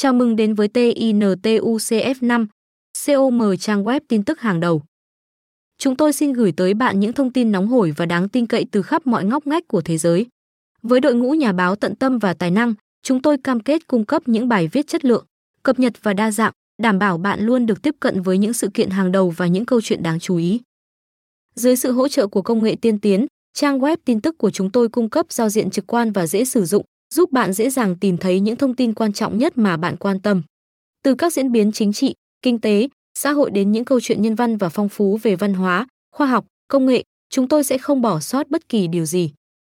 Chào mừng đến với TINTUCF5, COM trang web tin tức hàng đầu. Chúng tôi xin gửi tới bạn những thông tin nóng hổi và đáng tin cậy từ khắp mọi ngóc ngách của thế giới. Với đội ngũ nhà báo tận tâm và tài năng, chúng tôi cam kết cung cấp những bài viết chất lượng, cập nhật và đa dạng, đảm bảo bạn luôn được tiếp cận với những sự kiện hàng đầu và những câu chuyện đáng chú ý. Dưới sự hỗ trợ của công nghệ tiên tiến, trang web tin tức của chúng tôi cung cấp giao diện trực quan và dễ sử dụng, giúp bạn dễ dàng tìm thấy những thông tin quan trọng nhất mà bạn quan tâm. Từ các diễn biến chính trị, kinh tế, xã hội đến những câu chuyện nhân văn và phong phú về văn hóa, khoa học, công nghệ, chúng tôi sẽ không bỏ sót bất kỳ điều gì.